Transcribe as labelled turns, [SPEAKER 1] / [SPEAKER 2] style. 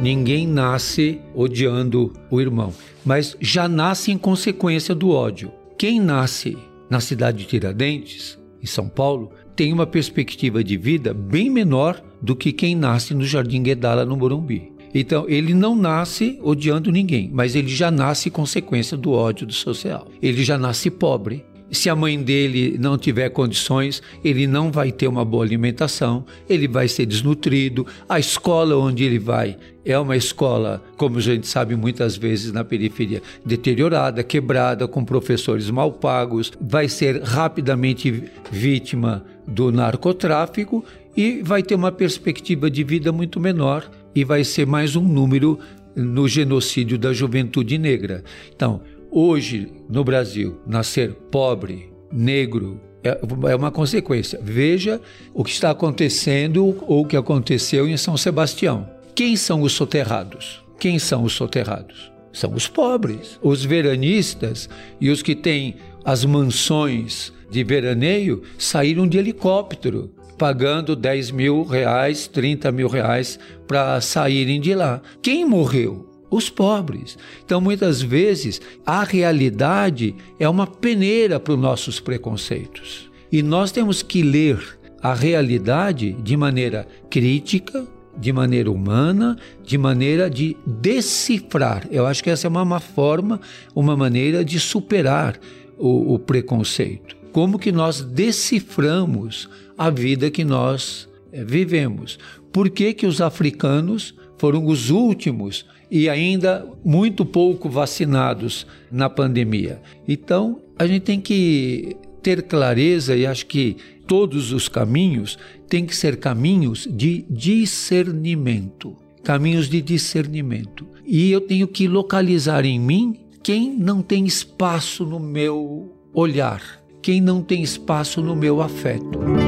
[SPEAKER 1] Ninguém nasce odiando o irmão, mas já nasce em consequência do ódio. Quem nasce na cidade de Tiradentes, em São Paulo, tem uma perspectiva de vida bem menor do que quem nasce no Jardim Guedala, no Morumbi. Então, ele não nasce odiando ninguém, mas ele já nasce consequência do ódio do social. Ele já nasce pobre, se a mãe dele não tiver condições, ele não vai ter uma boa alimentação, ele vai ser desnutrido. A escola onde ele vai é uma escola, como a gente sabe muitas vezes na periferia, deteriorada, quebrada, com professores mal pagos, vai ser rapidamente vítima do narcotráfico e vai ter uma perspectiva de vida muito menor e vai ser mais um número no genocídio da juventude negra. Então, Hoje, no Brasil, nascer pobre, negro, é, é uma consequência. Veja o que está acontecendo ou o que aconteceu em São Sebastião. Quem são os soterrados? Quem são os soterrados? São os pobres, os veranistas e os que têm as mansões de veraneio saíram de helicóptero, pagando 10 mil reais, 30 mil reais para saírem de lá. Quem morreu? Os pobres. Então, muitas vezes, a realidade é uma peneira para os nossos preconceitos. E nós temos que ler a realidade de maneira crítica, de maneira humana, de maneira de decifrar. Eu acho que essa é uma, forma, uma maneira de superar o, o preconceito. Como que nós deciframos a vida que nós é, vivemos? Por que, que os africanos foram os últimos e ainda muito pouco vacinados na pandemia. Então, a gente tem que ter clareza e acho que todos os caminhos têm que ser caminhos de discernimento. Caminhos de discernimento. E eu tenho que localizar em mim quem não tem espaço no meu olhar, quem não tem espaço no meu afeto.